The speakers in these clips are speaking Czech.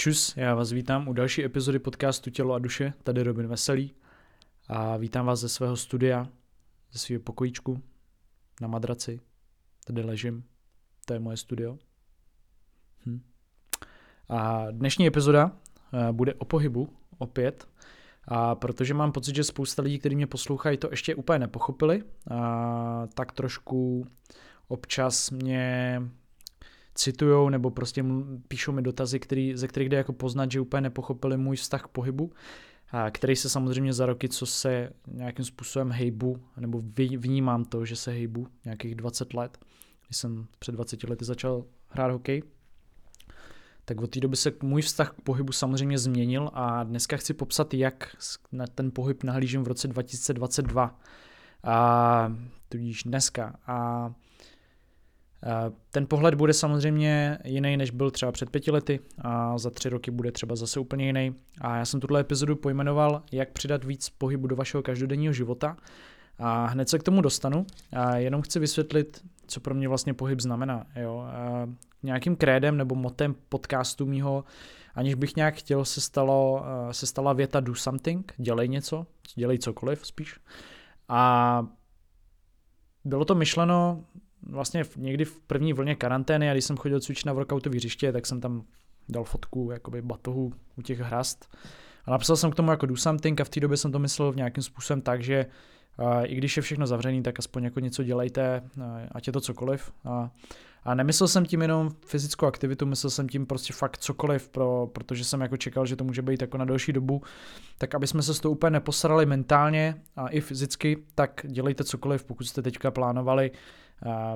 Čus, já vás vítám u další epizody podcastu Tělo a duše, tady Robin Veselý a vítám vás ze svého studia, ze svého pokojíčku na madraci, tady ležím, to je moje studio. Hm. A dnešní epizoda eh, bude o pohybu, opět, a protože mám pocit, že spousta lidí, kteří mě poslouchají, to ještě úplně nepochopili, a tak trošku občas mě citujou nebo prostě píšou mi dotazy, který, ze kterých jde jako poznat, že úplně nepochopili můj vztah k pohybu, a který se samozřejmě za roky, co se nějakým způsobem hejbu, nebo vnímám to, že se hejbu nějakých 20 let, když jsem před 20 lety začal hrát hokej, tak od té doby se můj vztah k pohybu samozřejmě změnil a dneska chci popsat, jak na ten pohyb nahlížím v roce 2022. A tudíž dneska. A ten pohled bude samozřejmě jiný, než byl třeba před pěti lety a za tři roky bude třeba zase úplně jiný. A já jsem tuto epizodu pojmenoval, jak přidat víc pohybu do vašeho každodenního života. A hned se k tomu dostanu. A jenom chci vysvětlit, co pro mě vlastně pohyb znamená. Jo? A nějakým krédem nebo motem podcastu mýho, aniž bych nějak chtěl, se, stalo, se stala věta do something, dělej něco, dělej cokoliv spíš. A bylo to myšleno vlastně někdy v první vlně karantény a když jsem chodil cvičit na workoutové hřiště, tak jsem tam dal fotku jakoby batohu u těch hrast a napsal jsem k tomu jako do something a v té době jsem to myslel v nějakým způsobem tak, že uh, i když je všechno zavřený, tak aspoň jako něco dělejte, uh, ať je to cokoliv. A, a nemyslel jsem tím jenom fyzickou aktivitu, myslel jsem tím prostě fakt cokoliv, pro, protože jsem jako čekal, že to může být jako na delší dobu, tak aby jsme se s tou úplně neposrali mentálně a i fyzicky, tak dělejte cokoliv, pokud jste teďka plánovali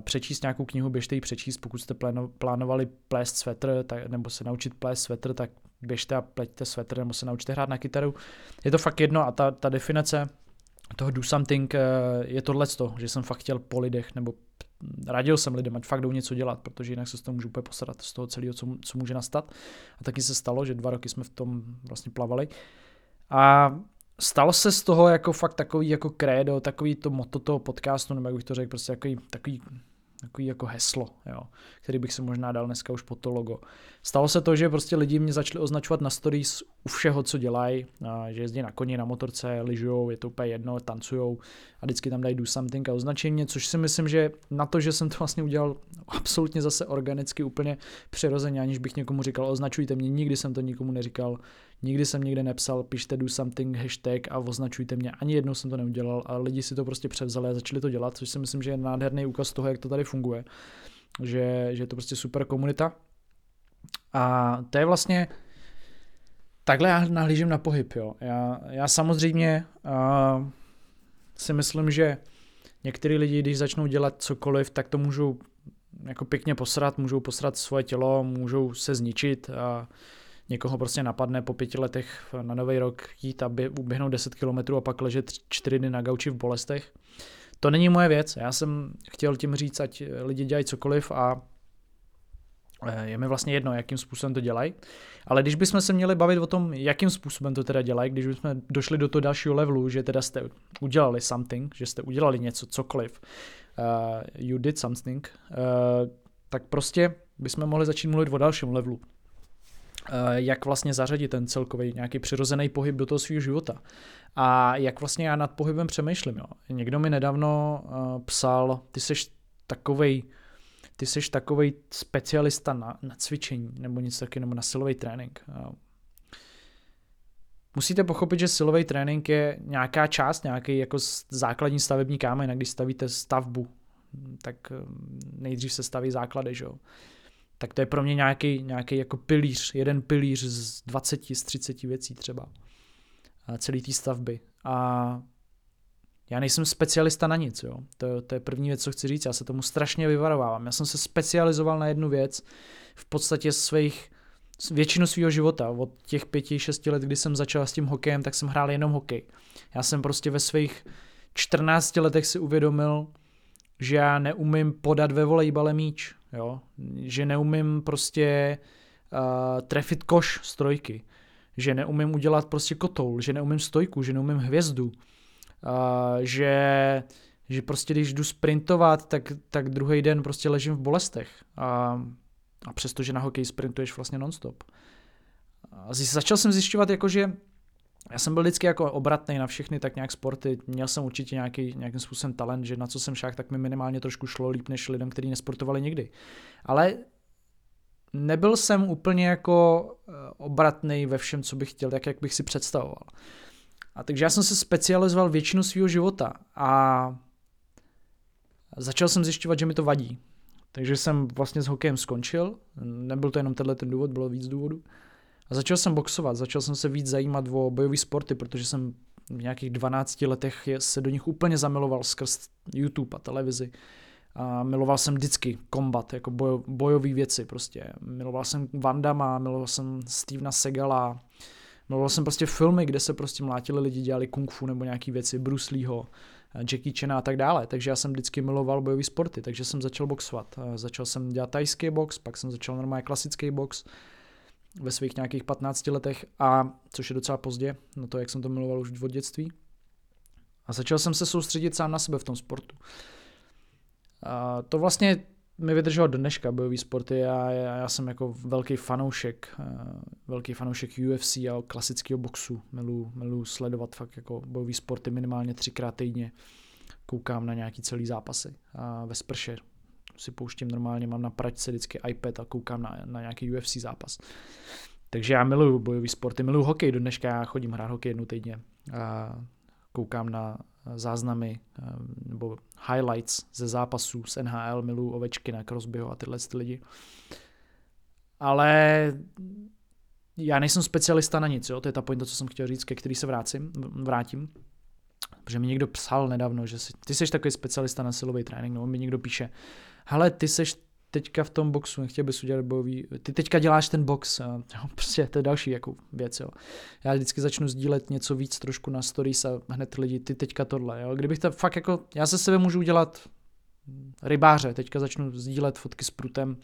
přečíst nějakou knihu, běžte ji přečíst, pokud jste plánovali plést svetr, tak, nebo se naučit plést svetr, tak běžte a pleťte svetr, nebo se naučte hrát na kytaru. Je to fakt jedno a ta, ta definice toho do something eh, je tohle že jsem fakt chtěl po lidech, nebo radil jsem lidem, ať fakt jdou něco dělat, protože jinak se z toho můžu úplně posadat z toho celého, co, co může nastat. A taky se stalo, že dva roky jsme v tom vlastně plavali. A stalo se z toho jako fakt takový jako krédo, takový to moto toho podcastu, nebo jak bych to řekl, prostě takový, takový takový jako heslo, jo, který bych se možná dal dneska už pod to logo. Stalo se to, že prostě lidi mě začali označovat na stories u všeho, co dělají, že jezdí na koni, na motorce, lyžujou, je to úplně jedno, tancujou a vždycky tam dají do something a označení což si myslím, že na to, že jsem to vlastně udělal absolutně zase organicky, úplně přirozeně, aniž bych někomu říkal, označujte mě, nikdy jsem to nikomu neříkal, nikdy jsem nikde nepsal, pište do something hashtag a označujte mě, ani jednou jsem to neudělal a lidi si to prostě převzali a začali to dělat, což si myslím, že je nádherný úkaz toho, jak to tady funguje, že, že je to prostě super komunita. A to je vlastně, takhle já nahlížím na pohyb, jo. Já, já samozřejmě uh, si myslím, že některý lidi, když začnou dělat cokoliv, tak to můžou jako pěkně posrat, můžou posrat svoje tělo, můžou se zničit a někoho prostě napadne po pěti letech na nový rok jít a uběhnout 10 km a pak ležet čtyři dny na gauči v bolestech. To není moje věc, já jsem chtěl tím říct, ať lidi dělají cokoliv a eh, je mi vlastně jedno, jakým způsobem to dělají. Ale když bychom se měli bavit o tom, jakým způsobem to teda dělají, když bychom došli do toho dalšího levelu, že teda jste udělali something, že jste udělali něco, cokoliv, uh, you did something, uh, tak prostě bychom mohli začít mluvit o dalším levelu. Uh, jak vlastně zařadit ten celkový nějaký přirozený pohyb do toho svého života. A jak vlastně já nad pohybem přemýšlím. Jo. Někdo mi nedávno uh, psal, ty seš takovej, ty seš takovej specialista na, na cvičení nebo něco taky, nebo na silový trénink. Uh, Musíte pochopit, že silový trénink je nějaká část, nějaký jako základní stavební kámen, když stavíte stavbu, tak nejdřív se staví základy, že jo tak to je pro mě nějaký, nějaký jako pilíř, jeden pilíř z 20, z 30 věcí třeba. Celý té stavby. A já nejsem specialista na nic, jo. To, to je první věc, co chci říct. Já se tomu strašně vyvarovávám. Já jsem se specializoval na jednu věc v podstatě svých většinu svého života. Od těch pěti, šesti let, kdy jsem začal s tím hokejem, tak jsem hrál jenom hokej. Já jsem prostě ve svých 14 letech si uvědomil, že já neumím podat ve volejbale míč jo? že neumím prostě uh, trefit koš z trojky, že neumím udělat prostě kotoul, že neumím stojku, že neumím hvězdu, uh, že, že prostě když jdu sprintovat, tak, tak druhý den prostě ležím v bolestech a, a přestože na hokej sprintuješ vlastně nonstop. začal jsem zjišťovat, jako, že já jsem byl vždycky jako obratný na všechny tak nějak sporty, měl jsem určitě nějaký, nějakým způsobem talent, že na co jsem šák, tak mi minimálně trošku šlo líp než lidem, kteří nesportovali nikdy. Ale nebyl jsem úplně jako eh, obratný ve všem, co bych chtěl, tak jak bych si představoval. A takže já jsem se specializoval většinu svého života a začal jsem zjišťovat, že mi to vadí. Takže jsem vlastně s hokejem skončil, nebyl to jenom tenhle ten důvod, bylo víc důvodů. A začal jsem boxovat, začal jsem se víc zajímat o bojové sporty, protože jsem v nějakých 12 letech se do nich úplně zamiloval skrz YouTube a televizi. A miloval jsem vždycky kombat, jako boj, bojové věci prostě. Miloval jsem Van Damme, miloval jsem Stevena Segala, miloval jsem prostě filmy, kde se prostě mlátili lidi, dělali kung fu nebo nějaký věci, Bruce Leeho, Jackie Chan a tak dále. Takže já jsem vždycky miloval bojové sporty, takže jsem začal boxovat. Začal jsem dělat tajský box, pak jsem začal normálně klasický box ve svých nějakých 15 letech, a což je docela pozdě, na to, jak jsem to miloval už od dětství. A začal jsem se soustředit sám na sebe v tom sportu. A to vlastně mi vydrželo do dneška bojový sporty a já, já jsem jako velký fanoušek, velký fanoušek UFC a klasického boxu. Milu, milu sledovat fakt jako bojový sporty minimálně třikrát týdně. Koukám na nějaký celý zápasy a ve sprše. Si pouštím normálně, mám na pračce vždycky iPad a koukám na, na nějaký UFC zápas. Takže já miluju bojový sporty, miluju hokej, do dneška já chodím hrát hokej jednu týdně. A koukám na záznamy eh, nebo highlights ze zápasů z NHL, miluju ovečky na Crosbyho a tyhle ty lidi. Ale já nejsem specialista na nic, jo? to je ta pointa, co jsem chtěl říct, ke který se vrátím, vrátím. Protože mi někdo psal nedávno, že jsi, ty jsi takový specialista na silový trénink, no mi někdo píše, hele, ty seš teďka v tom boxu, nechtěl bys udělat bojový, ty teďka děláš ten box, jo, prostě to je další jako věc, jo. Já vždycky začnu sdílet něco víc trošku na stories a hned lidi, ty teďka tohle, jo. Kdybych to fakt jako, já se sebe můžu udělat rybáře. Teďka začnu sdílet fotky s prutem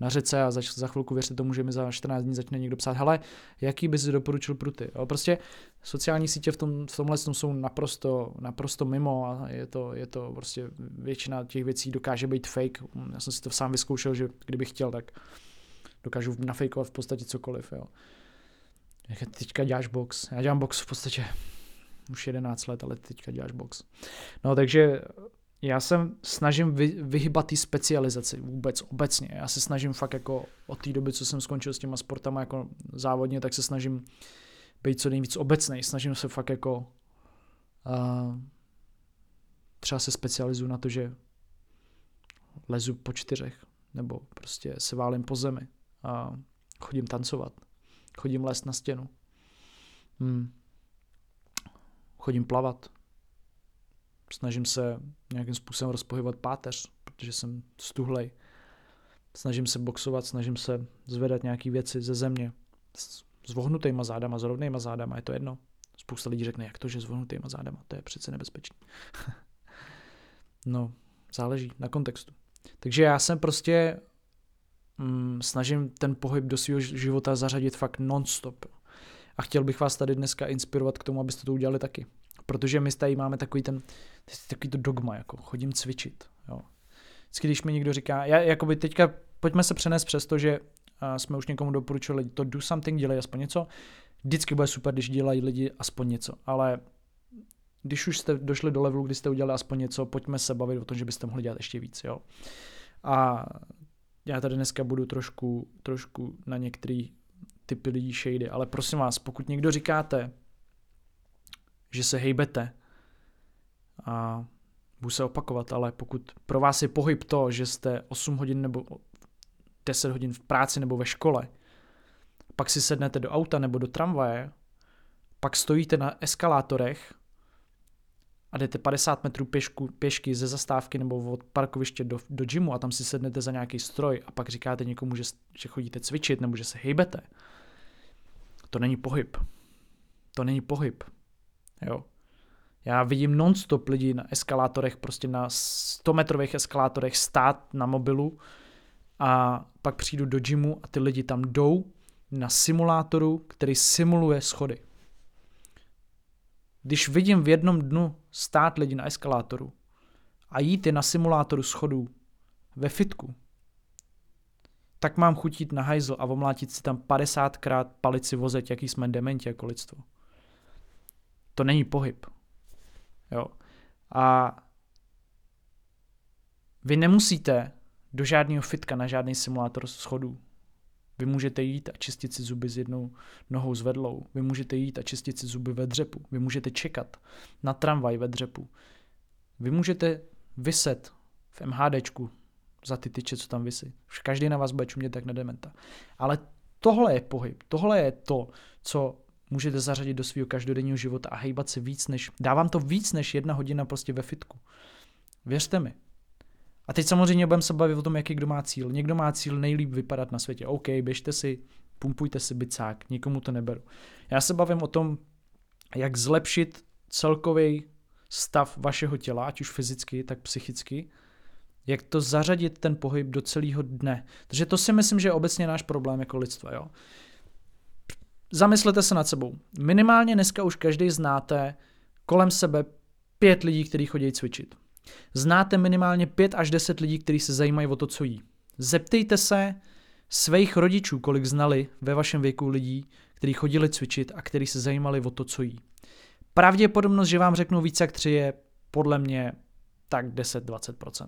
na řece a za, za chvilku věřte tomu, že mi za 14 dní začne někdo psát, hele, jaký bys doporučil pruty. Jo, prostě sociální sítě v, tom, v tomhle jsou naprosto, naprosto mimo a je to, je to prostě většina těch věcí dokáže být fake. Já jsem si to sám vyzkoušel, že kdybych chtěl, tak dokážu nafejkovat v podstatě cokoliv. Jo. Teďka děláš box. Já dělám box v podstatě už 11 let, ale teďka děláš box. No takže já se snažím vy, vyhybat té specializaci vůbec obecně. Já se snažím fakt jako od té doby, co jsem skončil s těma sportama jako závodně, tak se snažím být co nejvíc obecný. Snažím se fakt jako uh, třeba se specializuju na to, že lezu po čtyřech, nebo prostě se válím po zemi a chodím tancovat, chodím lézt na stěnu, hmm. chodím plavat, Snažím se nějakým způsobem rozpohybovat páteř, protože jsem stuhlej. Snažím se boxovat, snažím se zvedat nějaké věci ze země s, vohnutýma zádama, s rovnýma zádama, je to jedno. Spousta lidí řekne, jak to, že s vohnutýma zádama, to je přece nebezpečné. no, záleží na kontextu. Takže já jsem prostě mm, snažím ten pohyb do svého života zařadit fakt non-stop. A chtěl bych vás tady dneska inspirovat k tomu, abyste to udělali taky. Protože my tady máme takový ten, takový to dogma, jako chodím cvičit. Jo. Vždycky, když mi někdo říká, já jakoby teďka pojďme se přenést přes to, že jsme už někomu doporučili to do something, dělej aspoň něco. Vždycky bude super, když dělají lidi aspoň něco, ale když už jste došli do levelu, kdy jste udělali aspoň něco, pojďme se bavit o tom, že byste mohli dělat ještě víc. Jo. A já tady dneska budu trošku, trošku na některý typy lidí shady, ale prosím vás, pokud někdo říkáte, že se hejbete. A budu se opakovat, ale pokud pro vás je pohyb to, že jste 8 hodin nebo 10 hodin v práci nebo ve škole, pak si sednete do auta nebo do tramvaje, pak stojíte na eskalátorech a jdete 50 metrů pěšku, pěšky ze zastávky nebo od parkoviště do, do gymu a tam si sednete za nějaký stroj a pak říkáte někomu, že, že chodíte cvičit nebo že se hejbete. To není pohyb. To není pohyb. Jo. Já vidím non-stop lidi na eskalátorech, prostě na 100 metrových eskalátorech stát na mobilu a pak přijdu do gymu a ty lidi tam jdou na simulátoru, který simuluje schody. Když vidím v jednom dnu stát lidi na eskalátoru a jít je na simulátoru schodů ve fitku, tak mám chutit na hajzl a omlátit si tam 50krát palici vozet, jaký jsme dementi jako lidstvo. To není pohyb. Jo. A vy nemusíte do žádného fitka na žádný simulátor schodů. Vy můžete jít a čistit si zuby s jednou nohou zvedlou. Vy můžete jít a čistit si zuby ve dřepu. Vy můžete čekat na tramvaj ve dřepu. Vy můžete vyset v MHDčku za ty tyče, co tam vysí. Každý na vás bude čumět jak na dementa. Ale tohle je pohyb. Tohle je to, co můžete zařadit do svého každodenního života a hejbat se víc než, dávám to víc než jedna hodina prostě ve fitku. Věřte mi. A teď samozřejmě budeme se bavit o tom, jaký kdo má cíl. Někdo má cíl nejlíp vypadat na světě. OK, běžte si, pumpujte si bicák, nikomu to neberu. Já se bavím o tom, jak zlepšit celkový stav vašeho těla, ať už fyzicky, tak psychicky, jak to zařadit ten pohyb do celého dne. Takže to si myslím, že je obecně náš problém jako lidstva. Jo? Zamyslete se nad sebou. Minimálně dneska už každý znáte kolem sebe pět lidí, kteří chodí cvičit. Znáte minimálně pět až deset lidí, kteří se zajímají o to, co jí. Zeptejte se svých rodičů, kolik znali ve vašem věku lidí, kteří chodili cvičit a kteří se zajímali o to, co jí. Pravděpodobnost, že vám řeknou více jak tři, je podle mě tak 10-20%.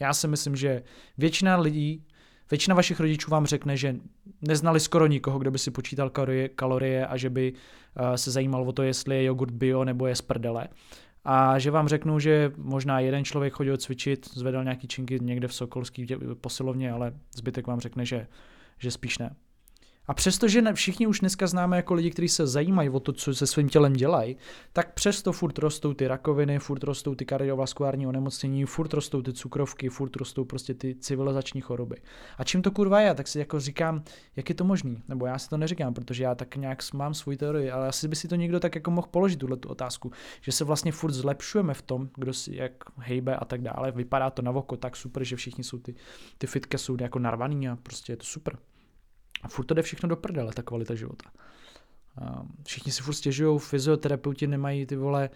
Já si myslím, že většina lidí, většina vašich rodičů vám řekne, že neznali skoro nikoho, kdo by si počítal kalorie, kalorie a že by uh, se zajímal o to, jestli je jogurt bio nebo je z prdele. A že vám řeknu, že možná jeden člověk chodil cvičit, zvedal nějaký činky někde v Sokolský posilovně, ale zbytek vám řekne, že, že spíš ne. A přestože všichni už dneska známe jako lidi, kteří se zajímají o to, co se svým tělem dělají, tak přesto furt rostou ty rakoviny, furt rostou ty kardiovaskulární onemocnění, furt rostou ty cukrovky, furt rostou prostě ty civilizační choroby. A čím to kurva je, tak si jako říkám, jak je to možný? Nebo já si to neříkám, protože já tak nějak mám svůj teorii, ale asi by si to někdo tak jako mohl položit tuhle tu otázku, že se vlastně furt zlepšujeme v tom, kdo si jak hejbe a tak dále. Vypadá to na oko tak super, že všichni jsou ty, ty fitka jsou jako narvaný a prostě je to super. A furt to jde všechno do prdele, ta kvalita života. Všichni si furt stěžují, fyzioterapeuti nemají ty vole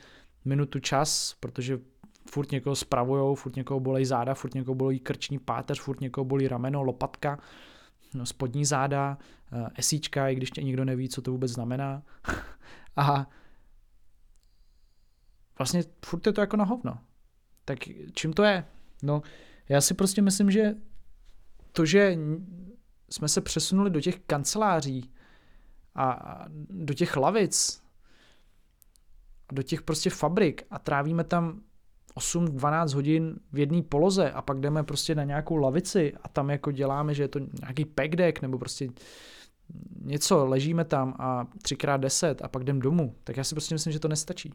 minutu čas, protože furt někoho spravujou, furt někoho bolí záda, furt někoho bolí krční páteř, furt někoho bolí rameno, lopatka, no, spodní záda, eh, esíčka, i když tě nikdo neví, co to vůbec znamená. a vlastně furt je to jako na hovno. Tak čím to je? No, já si prostě myslím, že to, že jsme se přesunuli do těch kanceláří a do těch lavic, do těch prostě fabrik a trávíme tam 8-12 hodin v jedné poloze a pak jdeme prostě na nějakou lavici a tam jako děláme, že je to nějaký pack deck nebo prostě něco, ležíme tam a třikrát deset a pak jdem domů, tak já si prostě myslím, že to nestačí.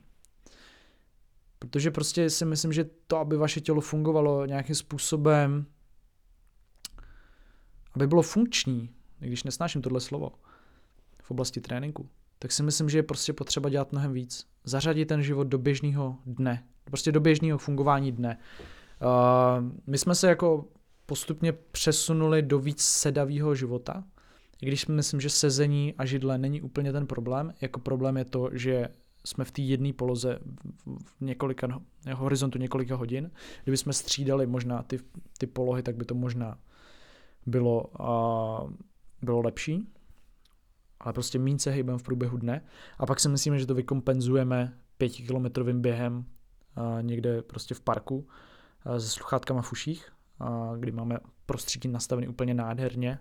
Protože prostě si myslím, že to, aby vaše tělo fungovalo nějakým způsobem, aby bylo funkční, když nesnáším tohle slovo, v oblasti tréninku, tak si myslím, že je prostě potřeba dělat mnohem víc. Zařadit ten život do běžného dne, prostě do běžného fungování dne. Uh, my jsme se jako postupně přesunuli do víc sedavého života, i když myslím, že sezení a židle není úplně ten problém, jako problém je to, že jsme v té jedné poloze v několika, horizontu několika hodin. Kdyby jsme střídali možná ty, ty polohy, tak by to možná bylo, uh, bylo lepší, ale prostě méně se hejbem v průběhu dne a pak si myslíme, že to vykompenzujeme pětikilometrovým během uh, někde prostě v parku uh, se sluchátkama v uších, uh, kdy máme prostředí nastavený úplně nádherně,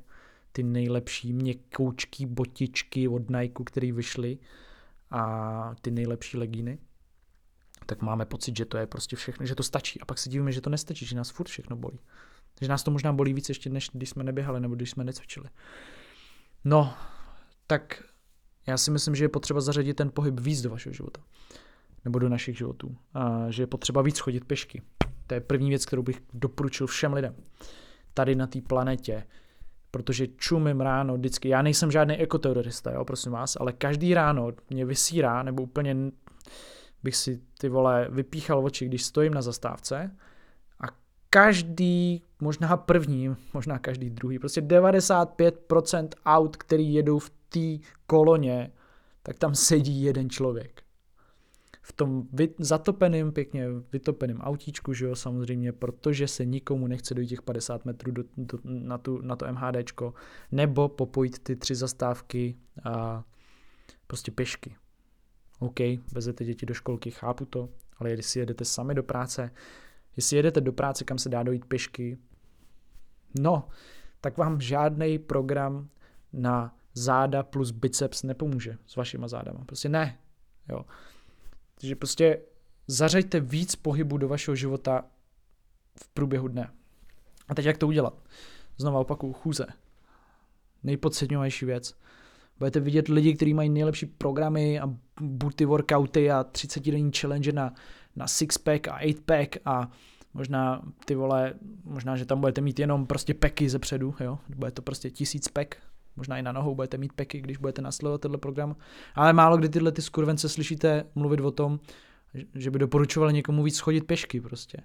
ty nejlepší měkoučký botičky od Nike, které vyšly a ty nejlepší legíny, tak máme pocit, že to je prostě všechno, že to stačí. A pak si divíme, že to nestačí, že nás furt všechno bolí. Takže nás to možná bolí víc ještě, než když jsme neběhali nebo když jsme necvičili. No, tak já si myslím, že je potřeba zařadit ten pohyb víc do vašeho života. Nebo do našich životů. A že je potřeba víc chodit pešky. To je první věc, kterou bych doporučil všem lidem. Tady na té planetě. Protože čumím ráno vždycky. Já nejsem žádný ekoterorista, jo, prosím vás, ale každý ráno mě vysírá, nebo úplně bych si ty vole vypíchal oči, když stojím na zastávce každý, možná první, možná každý druhý, prostě 95% aut, který jedou v té koloně, tak tam sedí jeden člověk. v tom zatopeném, pěkně vytopeném autíčku, že jo, samozřejmě, protože se nikomu nechce dojít těch 50 metrů do, do, na, tu, na to MHDčko, nebo popojit ty tři zastávky a prostě pěšky. OK, vezete děti do školky, chápu to, ale jestli jedete sami do práce, jestli jedete do práce, kam se dá dojít pěšky, no, tak vám žádný program na záda plus biceps nepomůže s vašima zádama. Prostě ne. Jo. Takže prostě zařaďte víc pohybu do vašeho života v průběhu dne. A teď jak to udělat? Znovu opakuju, chůze. Nejpodsedňovější věc. Budete vidět lidi, kteří mají nejlepší programy a booty workouty a 30 denní challenge na, na six pack a eight pack a možná ty vole, možná, že tam budete mít jenom prostě peky ze předu, jo, bude to prostě tisíc pek, možná i na nohou budete mít peky, když budete nasledovat tenhle program, ale málo kdy tyhle ty skurvence slyšíte mluvit o tom, že by doporučovali někomu víc schodit pěšky prostě.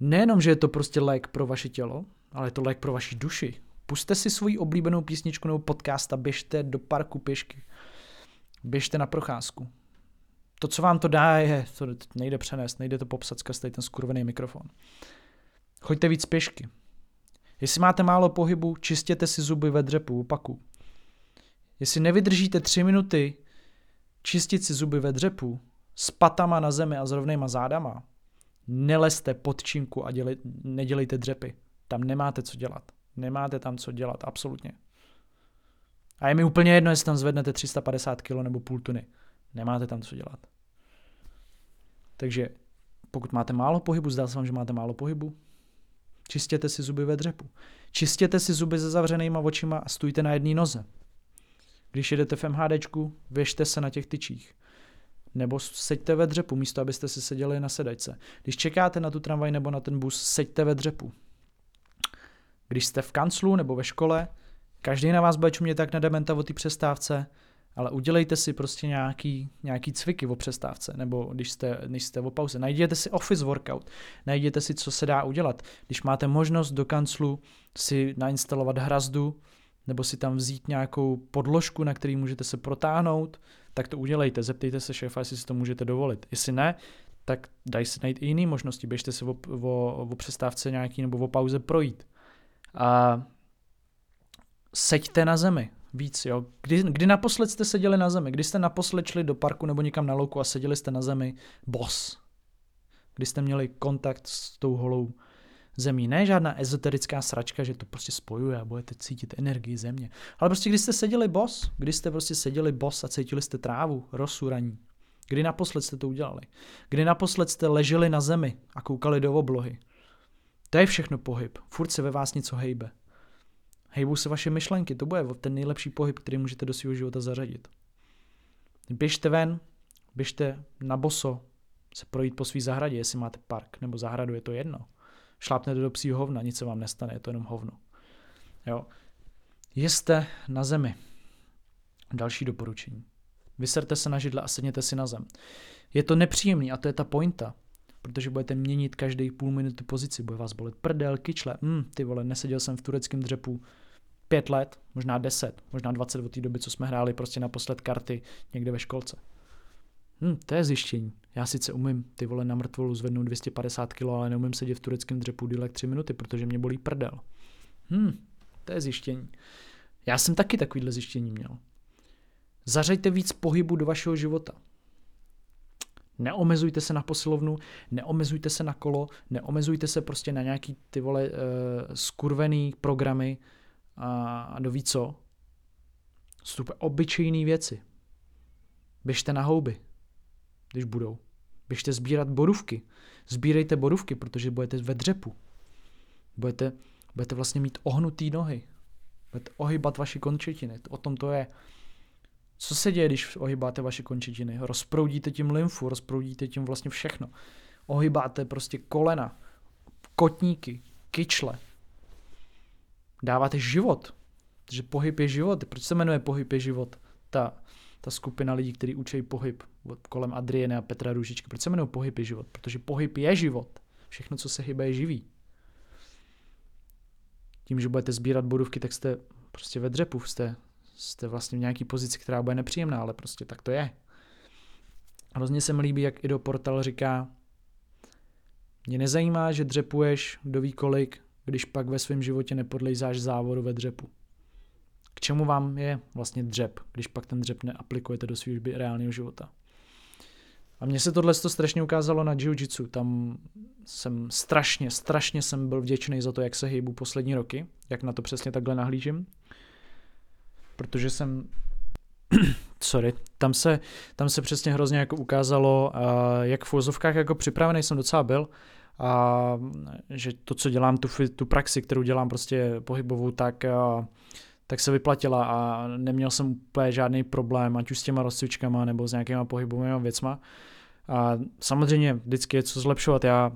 Nejenom, že je to prostě lék pro vaše tělo, ale je to lék pro vaši duši. Puste si svoji oblíbenou písničku nebo podcast a běžte do parku pěšky. Běžte na procházku. To, co vám to dá, je, to nejde přenést, nejde to popsat skrz ten skurvený mikrofon. Choďte víc pěšky. Jestli máte málo pohybu, čistěte si zuby ve dřepu, opaku. Jestli nevydržíte tři minuty čistit si zuby ve dřepu s patama na zemi a s rovnýma zádama, neleste pod činku a dělej, nedělejte dřepy. Tam nemáte co dělat. Nemáte tam co dělat, absolutně. A je mi úplně jedno, jestli tam zvednete 350 kg nebo půl tuny. Nemáte tam co dělat. Takže pokud máte málo pohybu, zdá se vám, že máte málo pohybu, čistěte si zuby ve dřepu. Čistěte si zuby se zavřenýma očima a stůjte na jedné noze. Když jedete v MHDčku, věžte se na těch tyčích. Nebo seďte ve dřepu, místo abyste si seděli na sedačce. Když čekáte na tu tramvaj nebo na ten bus, seďte ve dřepu. Když jste v kanclu nebo ve škole, každý na vás bude čumět tak na dementa o té přestávce, ale udělejte si prostě nějaký, nějaký cviky o přestávce, nebo když jste, když jste o pauze. Najděte si office workout, najděte si, co se dá udělat. Když máte možnost do kanclu si nainstalovat hrazdu, nebo si tam vzít nějakou podložku, na který můžete se protáhnout, tak to udělejte. Zeptejte se šéfa, jestli si to můžete dovolit. Jestli ne, tak daj si najít i jiné možnosti. Běžte se o, o, o přestávce nějaký nebo o pauze projít. A seďte na zemi víc, jo. Kdy, kdy naposled jste seděli na zemi? Kdy jste naposled šli do parku nebo někam na louku a seděli jste na zemi bos? Kdy jste měli kontakt s tou holou zemí. Ne žádná ezoterická sračka, že to prostě spojuje a budete cítit energii země. Ale prostě když jste seděli bos, kdy jste prostě seděli bos a cítili jste trávu, rosu raní. Kdy naposled jste to udělali? Kdy naposled jste leželi na zemi a koukali do oblohy? To je všechno pohyb. Furt se ve vás něco hejbe. Hejbou se vaše myšlenky, to bude ten nejlepší pohyb, který můžete do svého života zařadit. Běžte ven, běžte na boso, se projít po svý zahradě, jestli máte park nebo zahradu, je to jedno. Šlápnete do psího hovna, nic se vám nestane, je to jenom hovno. Jo. Jeste na zemi. Další doporučení. Vyserte se na židle a sedněte si na zem. Je to nepříjemný a to je ta pointa, protože budete měnit každý půl minuty pozici, bude vás bolet prdel, kyčle, mm, ty vole, neseděl jsem v tureckém dřepu pět let, možná deset, možná dvacet od té doby, co jsme hráli prostě naposled karty někde ve školce. Hm, to je zjištění. Já sice umím ty vole na mrtvolu zvednout 250 kg, ale neumím sedět v tureckém dřepu dílek 3 minuty, protože mě bolí prdel. Hm, to je zjištění. Já jsem taky takovýhle zjištění měl. Zařaďte víc pohybu do vašeho života. Neomezujte se na posilovnu, neomezujte se na kolo, neomezujte se prostě na nějaký ty vole uh, skurvený programy a, a do ví co. Jsou to obyčejné věci. Běžte na houby, když budou. Běžte sbírat borůvky. Sbírejte borůvky, protože budete ve dřepu. Budete, budete vlastně mít ohnutý nohy. Budete ohybat vaši končetiny. O tom to je. Co se děje, když ohybáte vaše končetiny? Rozproudíte tím lymfu, rozproudíte tím vlastně všechno. Ohybáte prostě kolena, kotníky, kyčle. Dáváte život. Takže pohyb je život. Proč se jmenuje pohyb je život? Ta, ta skupina lidí, kteří učí pohyb kolem Adriene a Petra Růžičky. Proč se jmenuje pohyb je život? Protože pohyb je život. Všechno, co se hýbe, je živý. Tím, že budete sbírat bodovky, tak jste prostě ve dřepu, jste, jste vlastně v nějaký pozici, která bude nepříjemná, ale prostě tak to je. hrozně se mi líbí, jak i do portal říká, mě nezajímá, že dřepuješ kdo ví kolik, když pak ve svém životě nepodlejzáš závodu ve dřepu. K čemu vám je vlastně dřep, když pak ten dřep neaplikujete do svého reálného života? A mně se tohle to strašně ukázalo na jiu-jitsu. Tam jsem strašně, strašně jsem byl vděčný za to, jak se hýbu poslední roky, jak na to přesně takhle nahlížím. Protože jsem sorry, tam se, tam se přesně hrozně jako ukázalo, uh, jak v vozovkách jako připravený jsem docela byl, a že to, co dělám, tu, tu praxi, kterou dělám prostě pohybovou, tak, tak se vyplatila a neměl jsem úplně žádný problém, ať už s těma rozcvičkama nebo s nějakýma pohybovými věcma. A samozřejmě vždycky je co zlepšovat. Já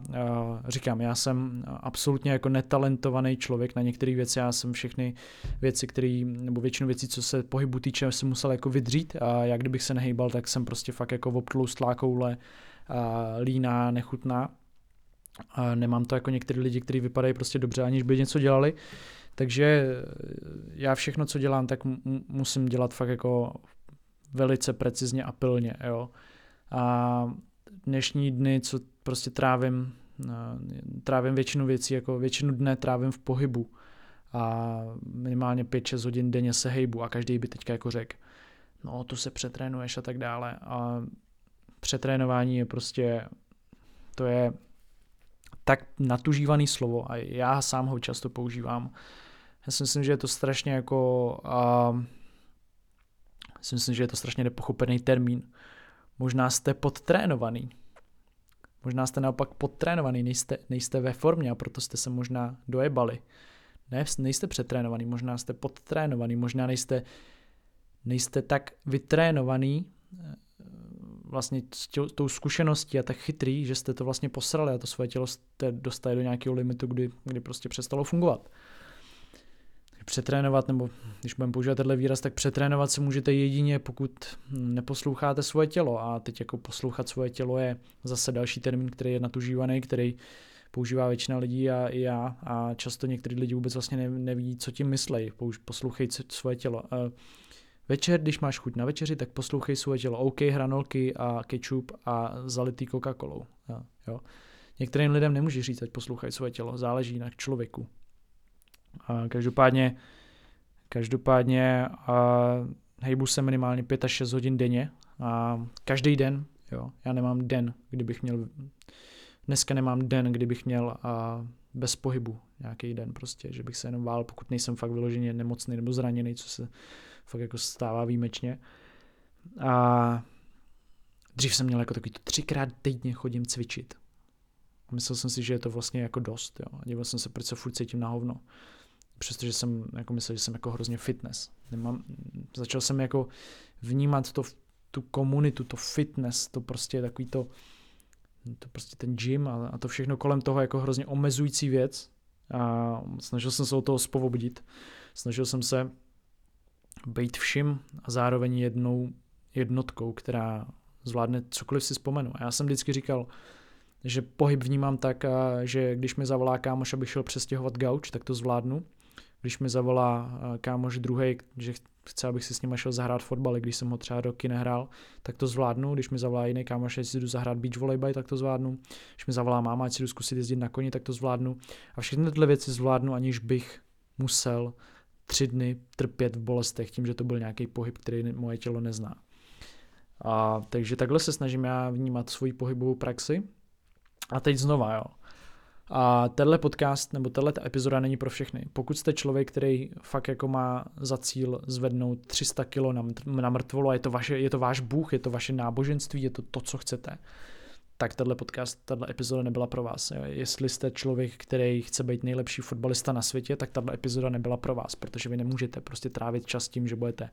říkám, já jsem absolutně jako netalentovaný člověk na některé věci. Já jsem všechny věci, které, nebo většinu věcí, co se pohybu týče, jsem musel jako vydřít a já kdybych se nehýbal, tak jsem prostě fakt jako obtloustlá koule, uh, líná, nechutná. A nemám to jako některý lidi, kteří vypadají prostě dobře, aniž by něco dělali. Takže já všechno, co dělám, tak musím dělat fakt jako velice precizně a pilně, jo. A dnešní dny, co prostě trávím, eh, trávím většinu věcí, jako většinu dne trávím v pohybu a minimálně 5-6 hodin denně se hejbu a každý by teďka jako řekl, no to se přetrénuješ a tak dále a přetrénování je prostě, to je tak natužívaný slovo a já sám ho často používám. Já si myslím, že je to strašně jako, uh, si myslím, že je to strašně nepochopený termín, Možná jste podtrénovaný. Možná jste naopak podtrénovaný, nejste, nejste ve formě a proto jste se možná dojebali. Ne, nejste přetrénovaný, možná jste podtrénovaný, možná nejste, nejste tak vytrénovaný vlastně s tě, tou zkušeností a tak chytrý, že jste to vlastně posrali a to svoje tělo jste dostali do nějakého limitu, kdy, kdy prostě přestalo fungovat přetrénovat, nebo když budeme používat tenhle výraz, tak přetrénovat se můžete jedině, pokud neposloucháte svoje tělo. A teď jako poslouchat svoje tělo je zase další termín, který je natužívaný, který používá většina lidí a i já. A často některý lidi vůbec vlastně neví, co tím myslej. Poslouchej svoje tělo. Večer, když máš chuť na večeři, tak poslouchej svoje tělo. OK, hranolky a ketchup a zalitý Coca-Colou. Jo. Některým lidem nemůžeš říct, ať poslouchají svoje tělo. Záleží na člověku. A každopádně, každopádně a hejbu se minimálně 5 až 6 hodin denně a každý den, jo, já nemám den, kdybych měl, dneska nemám den, kdybych měl a bez pohybu nějaký den prostě, že bych se jenom vál, pokud nejsem fakt vyloženě nemocný nebo zraněný, co se fakt jako stává výjimečně. A dřív jsem měl jako takový to třikrát týdně chodím cvičit. A myslel jsem si, že je to vlastně jako dost, jo. A díval jsem se, proč se furt cítím na hovno přestože jsem jako myslel, že jsem jako hrozně fitness. Nemám, začal jsem jako vnímat to, tu komunitu, to fitness, to prostě je takový to, to prostě ten gym a, a to všechno kolem toho jako hrozně omezující věc a snažil jsem se o toho spovobdit. Snažil jsem se být vším a zároveň jednou jednotkou, která zvládne cokoliv si vzpomenu. A já jsem vždycky říkal, že pohyb vnímám tak, že když mi zavolá kámoš, abych šel přestěhovat gauč, tak to zvládnu když mi zavolá kámoš druhý, že chce, abych si s ním šel zahrát fotbal, když jsem ho třeba roky nehrál, tak to zvládnu. Když mi zavolá jiný kámoš, že si jdu zahrát beach volejbal, tak to zvládnu. Když mi zavolá máma, ať si jdu zkusit jezdit na koni, tak to zvládnu. A všechny tyhle věci zvládnu, aniž bych musel tři dny trpět v bolestech tím, že to byl nějaký pohyb, který moje tělo nezná. A, takže takhle se snažím já vnímat svoji pohybovou praxi. A teď znova, jo. A tenhle podcast nebo tahle epizoda není pro všechny. Pokud jste člověk, který fakt jako má za cíl zvednout 300 kg na, na mrtvolu a je to, vaše, je to váš bůh, je to vaše náboženství, je to to, co chcete, tak tenhle podcast, tahle epizoda nebyla pro vás. Jestli jste člověk, který chce být nejlepší fotbalista na světě, tak tahle epizoda nebyla pro vás, protože vy nemůžete prostě trávit čas tím, že budete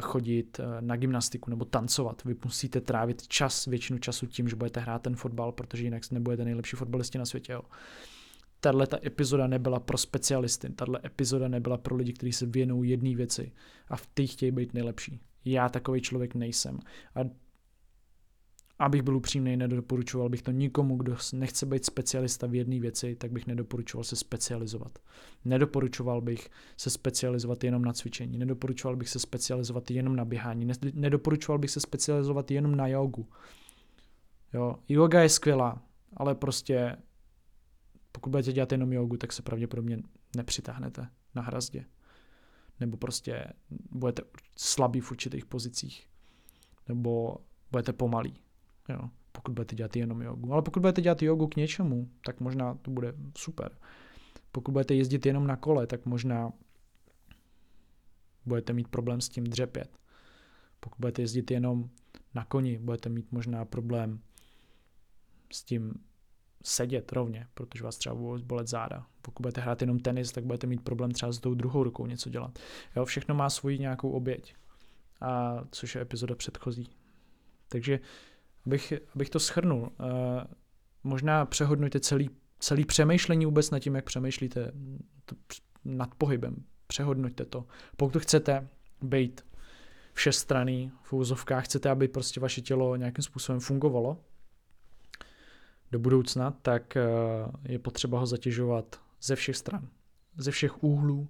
chodit eh, na gymnastiku nebo tancovat. Vy musíte trávit čas, většinu času tím, že budete hrát ten fotbal, protože jinak nebudete nejlepší fotbalisti na světě. Jo. Tahle ta epizoda nebyla pro specialisty, tahle epizoda nebyla pro lidi, kteří se věnují jedné věci a v té chtějí být nejlepší. Já takový člověk nejsem. A abych byl upřímný, nedoporučoval bych to nikomu, kdo nechce být specialista v jedné věci, tak bych nedoporučoval se specializovat. Nedoporučoval bych se specializovat jenom na cvičení, nedoporučoval bych se specializovat jenom na běhání, nedoporučoval bych se specializovat jenom na jogu. Jo, yoga je skvělá, ale prostě pokud budete dělat jenom jogu, tak se pravděpodobně nepřitáhnete na hrazdě. Nebo prostě budete slabý v určitých pozicích. Nebo budete pomalý. Jo, pokud budete dělat jenom jogu. Ale pokud budete dělat jogu k něčemu, tak možná to bude super. Pokud budete jezdit jenom na kole, tak možná budete mít problém s tím dřepět. Pokud budete jezdit jenom na koni, budete mít možná problém s tím sedět rovně, protože vás třeba bude bolet záda. Pokud budete hrát jenom tenis, tak budete mít problém třeba s tou druhou rukou něco dělat. Jo, všechno má svoji nějakou oběť, a což je epizoda předchozí. Takže abych, abych to schrnul, uh, možná přehodnujte celý, celý přemýšlení vůbec nad tím, jak přemýšlíte nad pohybem. Přehodnoťte to. Pokud chcete být všestranný v úzovkách, chcete, aby prostě vaše tělo nějakým způsobem fungovalo, do budoucna, tak eh, je potřeba ho zatěžovat ze všech stran, ze všech úhlů,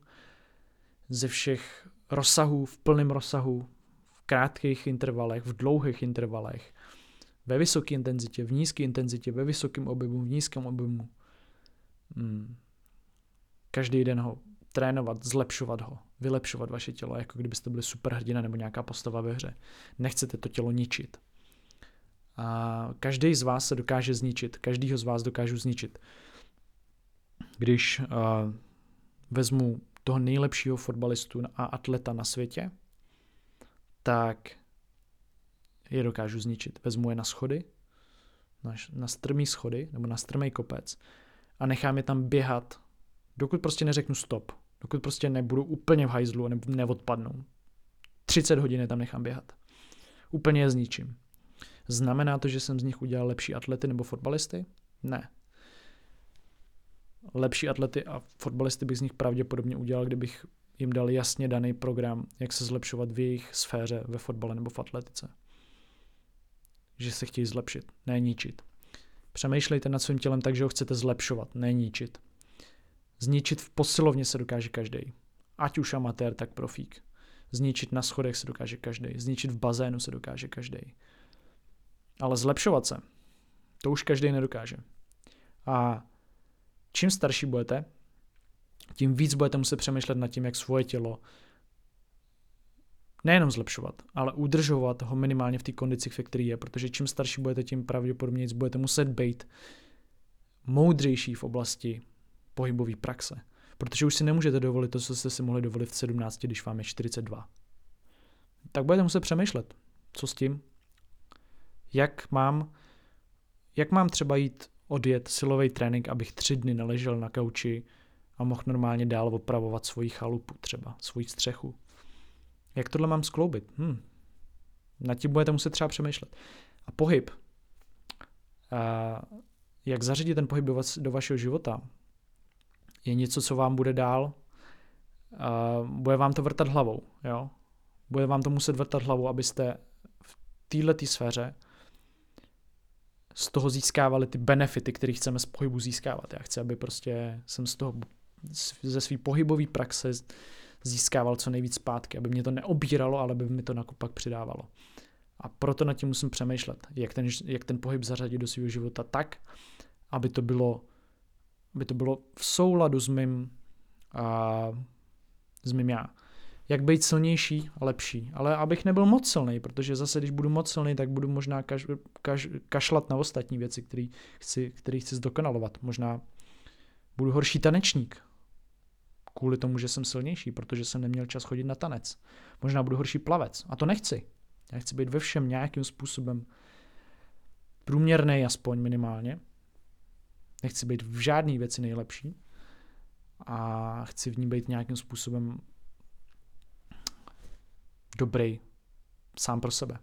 ze všech rozsahů, v plném rozsahu, v krátkých intervalech, v dlouhých intervalech, ve vysoké intenzitě, v nízké intenzitě, ve vysokém objemu, v nízkém objemu. Hmm. Každý den ho trénovat, zlepšovat ho, vylepšovat vaše tělo, jako kdybyste byli superhrdina nebo nějaká postava ve hře. Nechcete to tělo ničit. A každý z vás se dokáže zničit, každýho z vás dokážu zničit. Když uh, vezmu toho nejlepšího fotbalistu a atleta na světě, tak je dokážu zničit. Vezmu je na schody, na, na strmý schody nebo na strmý kopec a nechám je tam běhat, dokud prostě neřeknu stop, dokud prostě nebudu úplně v hajzlu a ne, neodpadnou. 30 hodin je tam nechám běhat. Úplně je zničím. Znamená to, že jsem z nich udělal lepší atlety nebo fotbalisty? Ne. Lepší atlety a fotbalisty bych z nich pravděpodobně udělal, kdybych jim dal jasně daný program, jak se zlepšovat v jejich sféře ve fotbale nebo v atletice. Že se chtějí zlepšit, ne ničit. Přemýšlejte nad svým tělem tak, že ho chcete zlepšovat, ne ničit. Zničit v posilovně se dokáže každý. Ať už amatér, tak profík. Zničit na schodech se dokáže každý. Zničit v bazénu se dokáže každý. Ale zlepšovat se, to už každý nedokáže. A čím starší budete, tím víc budete muset přemýšlet nad tím, jak svoje tělo nejenom zlepšovat, ale udržovat ho minimálně v té kondici, ve které je, protože čím starší budete, tím pravděpodobně budete muset být moudřejší v oblasti pohybové praxe. Protože už si nemůžete dovolit to, co jste si mohli dovolit v 17, když vám je 42. Tak budete muset přemýšlet, co s tím, jak mám, jak mám třeba jít odjet silový trénink, abych tři dny neležel na kauči a mohl normálně dál opravovat svoji chalupu třeba, svoji střechu. Jak tohle mám skloubit? Hm. Na tím budete muset třeba přemýšlet. A pohyb. A jak zařídit ten pohyb do, vas, do vašeho života? Je něco, co vám bude dál? A bude vám to vrtat hlavou, jo? Bude vám to muset vrtat hlavou, abyste v této sféře z toho získávali ty benefity, které chceme z pohybu získávat. Já chci, aby prostě jsem z toho ze své pohybové praxe získával co nejvíc zpátky, aby mě to neobíralo, ale aby mi to nakupak přidávalo. A proto nad tím musím přemýšlet, jak ten, jak ten pohyb zařadit do svého života tak, aby to bylo, aby to bylo v souladu s mým, a, s mým já jak být silnější a lepší. Ale abych nebyl moc silný, protože zase, když budu moc silný, tak budu možná kaž, kaž, kašlat na ostatní věci, které chci, chci zdokonalovat. Možná budu horší tanečník, kvůli tomu, že jsem silnější, protože jsem neměl čas chodit na tanec. Možná budu horší plavec. A to nechci. Já chci být ve všem nějakým způsobem průměrný aspoň minimálně. Nechci být v žádné věci nejlepší. A chci v ní být nějakým způsobem dobrý sám pro sebe.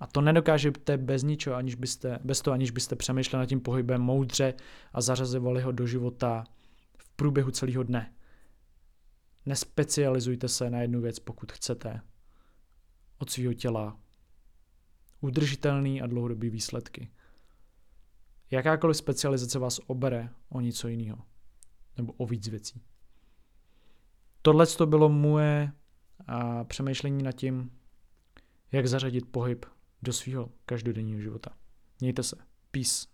A to nedokážete bez ničeho, aniž byste, bez toho, aniž byste přemýšleli nad tím pohybem moudře a zařazovali ho do života průběhu celého dne. Nespecializujte se na jednu věc, pokud chcete od svého těla udržitelný a dlouhodobý výsledky. Jakákoliv specializace vás obere o něco jiného. Nebo o víc věcí. Tohle to bylo moje a přemýšlení nad tím, jak zařadit pohyb do svého každodenního života. Mějte se. Peace.